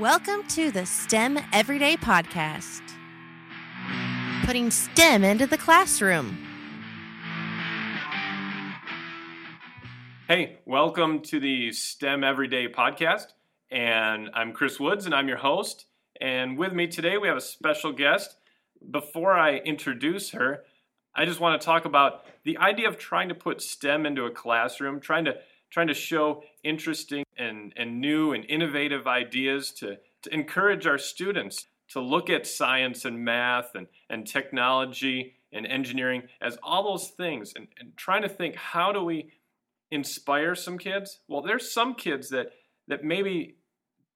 Welcome to the STEM Everyday Podcast, putting STEM into the classroom. Hey, welcome to the STEM Everyday Podcast. And I'm Chris Woods, and I'm your host. And with me today, we have a special guest. Before I introduce her, I just want to talk about the idea of trying to put STEM into a classroom, trying to trying to show interesting and, and new and innovative ideas to, to encourage our students to look at science and math and, and technology and engineering as all those things and, and trying to think how do we inspire some kids? Well, there's some kids that that maybe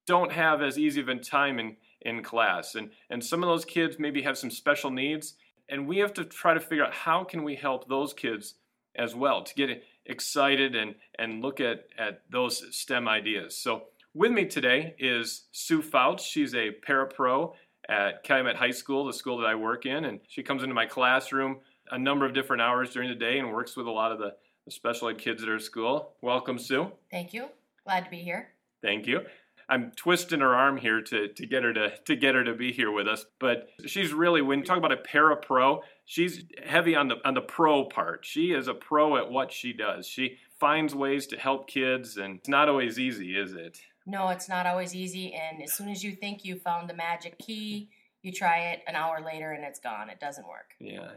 don't have as easy of a time in, in class. And, and some of those kids maybe have some special needs. And we have to try to figure out how can we help those kids as well to get excited and, and look at, at those STEM ideas. So with me today is Sue Fouts. She's a parapro at Calumet High School, the school that I work in. And she comes into my classroom a number of different hours during the day and works with a lot of the the special ed kids at our school. Welcome, Sue. Thank you. Glad to be here. Thank you. I'm twisting her arm here to, to get her to, to get her to be here with us. But she's really when you talk about a para pro, she's heavy on the on the pro part. She is a pro at what she does. She finds ways to help kids and it's not always easy, is it? No, it's not always easy and as soon as you think you found the magic key, you try it an hour later and it's gone. It doesn't work. Yeah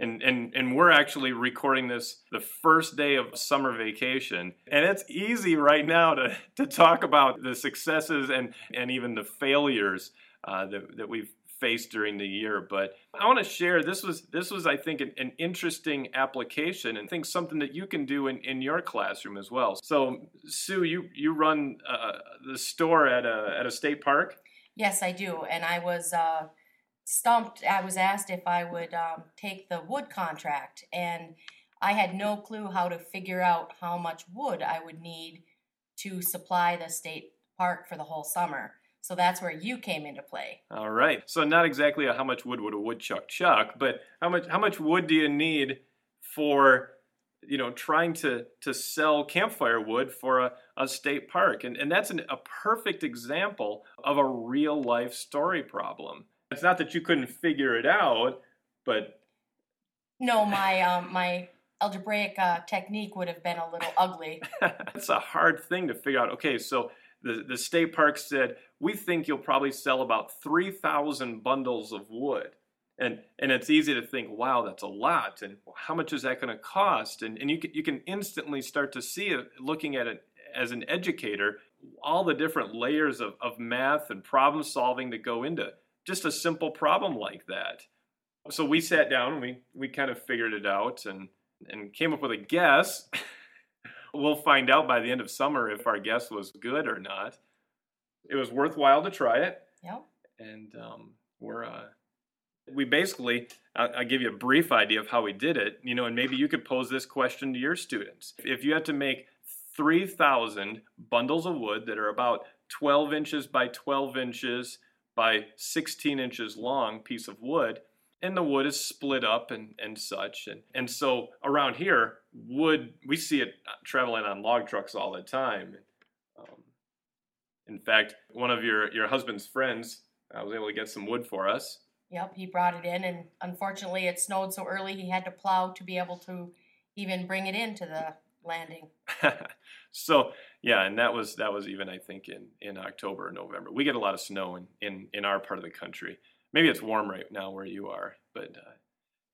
and and and we're actually recording this the first day of summer vacation. And it's easy right now to to talk about the successes and and even the failures uh, that, that we've faced during the year. But i want to share this was this was i think an, an, interesting application and I think something that you can do in, in your classroom as well. So sue you you run uh, the store at a at a state park? Yes i do. And i was uh stumped. I was asked if I would um, take the wood contract, and I had no clue how to figure out how much wood I would need to supply the state park for the whole summer. So that's where you came into play. All right. So not exactly how much wood would a woodchuck chuck, but how much how much wood do you need for you know trying to to sell campfire wood for a, a state park and, and that's an, a perfect example of a real life story problem it's not that you couldn't figure it out, but no, my um, my algebraic uh, technique would have been a little ugly. it's a hard thing to figure out. Okay, so the, the state park said, we think you'll probably sell about 3,000 bundles of wood. And, and it's easy to think, wow, that's a lot. And how much is that going to cost? And, and you, can, you can instantly start to see it looking at it as an educator, all the different layers of, of math and problem solving that go into just a simple problem like that. So we sat down and we, we kind of figured it out and, and came up with a guess. we'll find out by the end of summer if our guess was good or not. It was worthwhile to try it. Yep. And um, we're uh, we basically I'll, I'll, give you a brief idea of how we did it. You know, and maybe you could pose this question to your students: If you had to make three thousand bundles of wood that are about twelve inches by twelve inches by 16 inches long piece of wood and the wood is split up and, and such and, and so around here wood we see it traveling on log trucks all the time. Um, in fact one of your, your husband's friends uh, was able to get some wood for us. Yep he brought it in and unfortunately it snowed so early he had to plow to be able to even bring it into the landing so yeah, and that was that was even I think in in October or November. We get a lot of snow in in in our part of the country. Maybe it's warm right now where you are, but uh,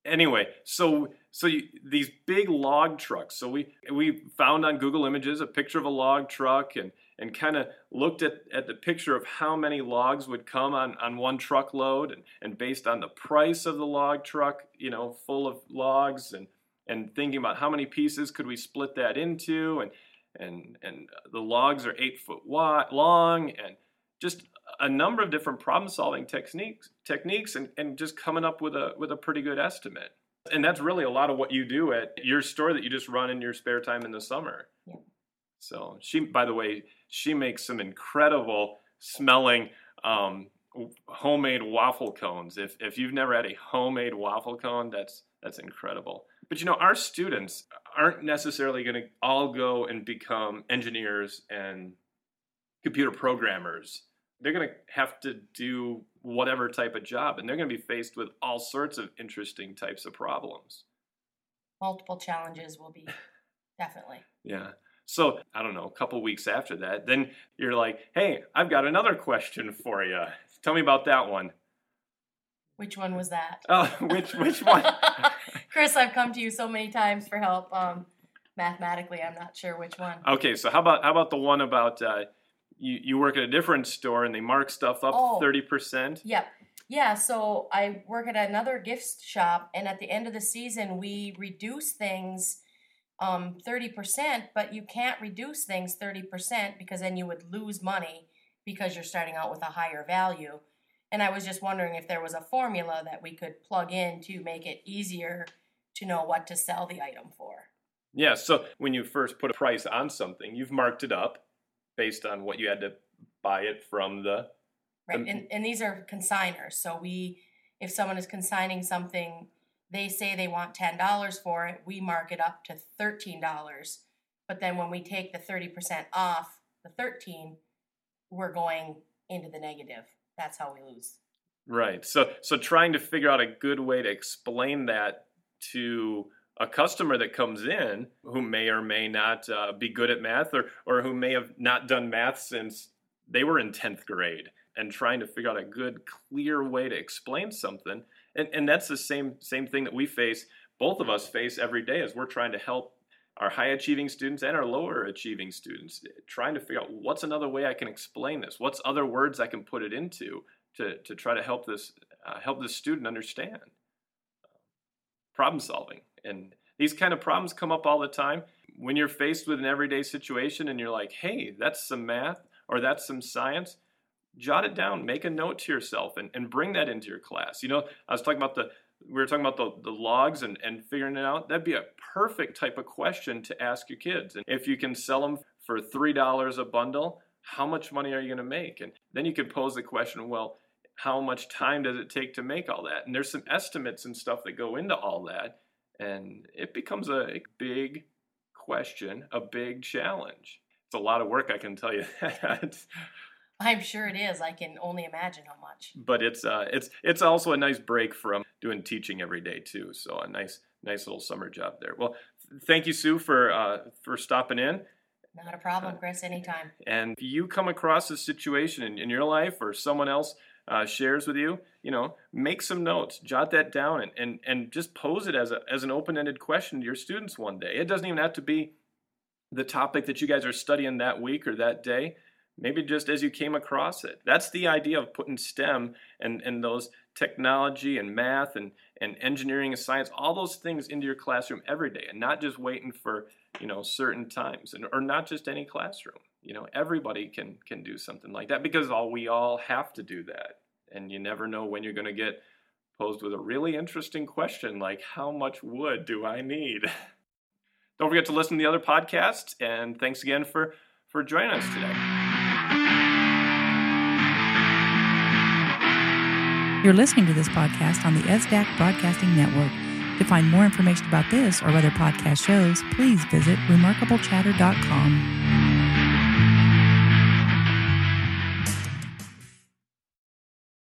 anyway, so so you, these big log trucks. So we we found on Google Images a picture of a log truck and and kind of looked at, at the picture of how many logs would come on, on one truckload and, and based on the price of the log truck, you know, full of logs and and thinking about how many pieces could we split that into and and and the logs are eight foot wide, long, and just a number of different problem solving techniques techniques and, and just coming up with a with a pretty good estimate. And that's really a lot of what you do at your store that you just run in your spare time in the summer. Yeah. So she, by the way, she makes some incredible smelling um, homemade waffle cones. If if you've never had a homemade waffle cone, that's that's incredible. But you know, our students aren't necessarily going to all go and become engineers and computer programmers they're going to have to do whatever type of job and they're going to be faced with all sorts of interesting types of problems. Multiple challenges will be definitely. Yeah. So, I don't know, a couple weeks after that, then you're like, "Hey, I've got another question for you. Tell me about that one." Which one was that? Oh, which which one? Chris, I've come to you so many times for help. Um, mathematically, I'm not sure which one. Okay, so how about how about the one about uh, you you work at a different store and they mark stuff up Oh. thirty percent? Yep. Yeah, so I work at another gift shop, and at the end of the season, we reduce things um, 30%, but you can't reduce things 30% because then you would lose money because you're starting out with a higher value. And I was just wondering if there was a formula that we could plug in to make it easier to know what to sell the item for. Yeah. So when you first put a price on something, you've marked it up based on what you had to buy it from the. Right. Um, and, and these are consigners. So we, if someone is consigning something, they say they want ten dollars for it, we mark it up to thirteen dollars. But then when we take the thirty percent off the thirteen, we're going into the negative. That's how we lose. Right. So so trying to figure out a good way to explain that to a customer that comes in who may or may not uh, be good at math or or who may have not done math since they were in 10th grade and trying to figure out a good clear way to explain something and and that's the same same thing that we face both of us face every day as we're trying to help our high achieving students and our lower achieving students trying to figure out what's another way I can explain this? What's other words I can put it into to, to try to help this uh, help this student understand? Problem solving. And these kind of problems come up all the time. When you're faced with an everyday situation and you're like hey that's some math or that's some science jot it down make a note to yourself and, and bring that into your class. You know i was talking about the we were talking about the, the logs and, and figuring it out that'd be a perfect type of question to ask your kids. And if you can sell them for three dollars a bundle how much money are you going to make? And then you could pose the question well how much time does it take to make all that? And there's some estimates and stuff that go into all that. And it becomes a big question a big challenge. It's a lot of work i can tell you that I'm sure it is. I can only imagine how much. but it's uh, it's it's also a nice break from doing teaching every day too. So a nice nice little summer job there. Well, thank you, Sue, for uh, for stopping in. Not a problem, Chris, anytime. And if you come across a situation in, in your life or someone else uh, shares with you, you know, make some notes, jot that down, and and, and just pose it as a as an open ended question to your students one day. It doesn't even have to be the topic that you guys are studying that week or that day maybe just as you came across it. That's the idea of putting STEM and, and those technology and math and, and engineering and science, all those things into your classroom every day and not just waiting for, you know, certain times and or not just any classroom. You know, everybody can can do something like that because all we all have to do that. And you never know when you're going to get posed with a really interesting question like how much wood do I need? Don't forget to listen to the other podcasts and thanks again for for joining us today. You're listening to this podcast on the SDAC Broadcasting Network. To find more information about this or other podcast shows, please visit remarkablechatter.com.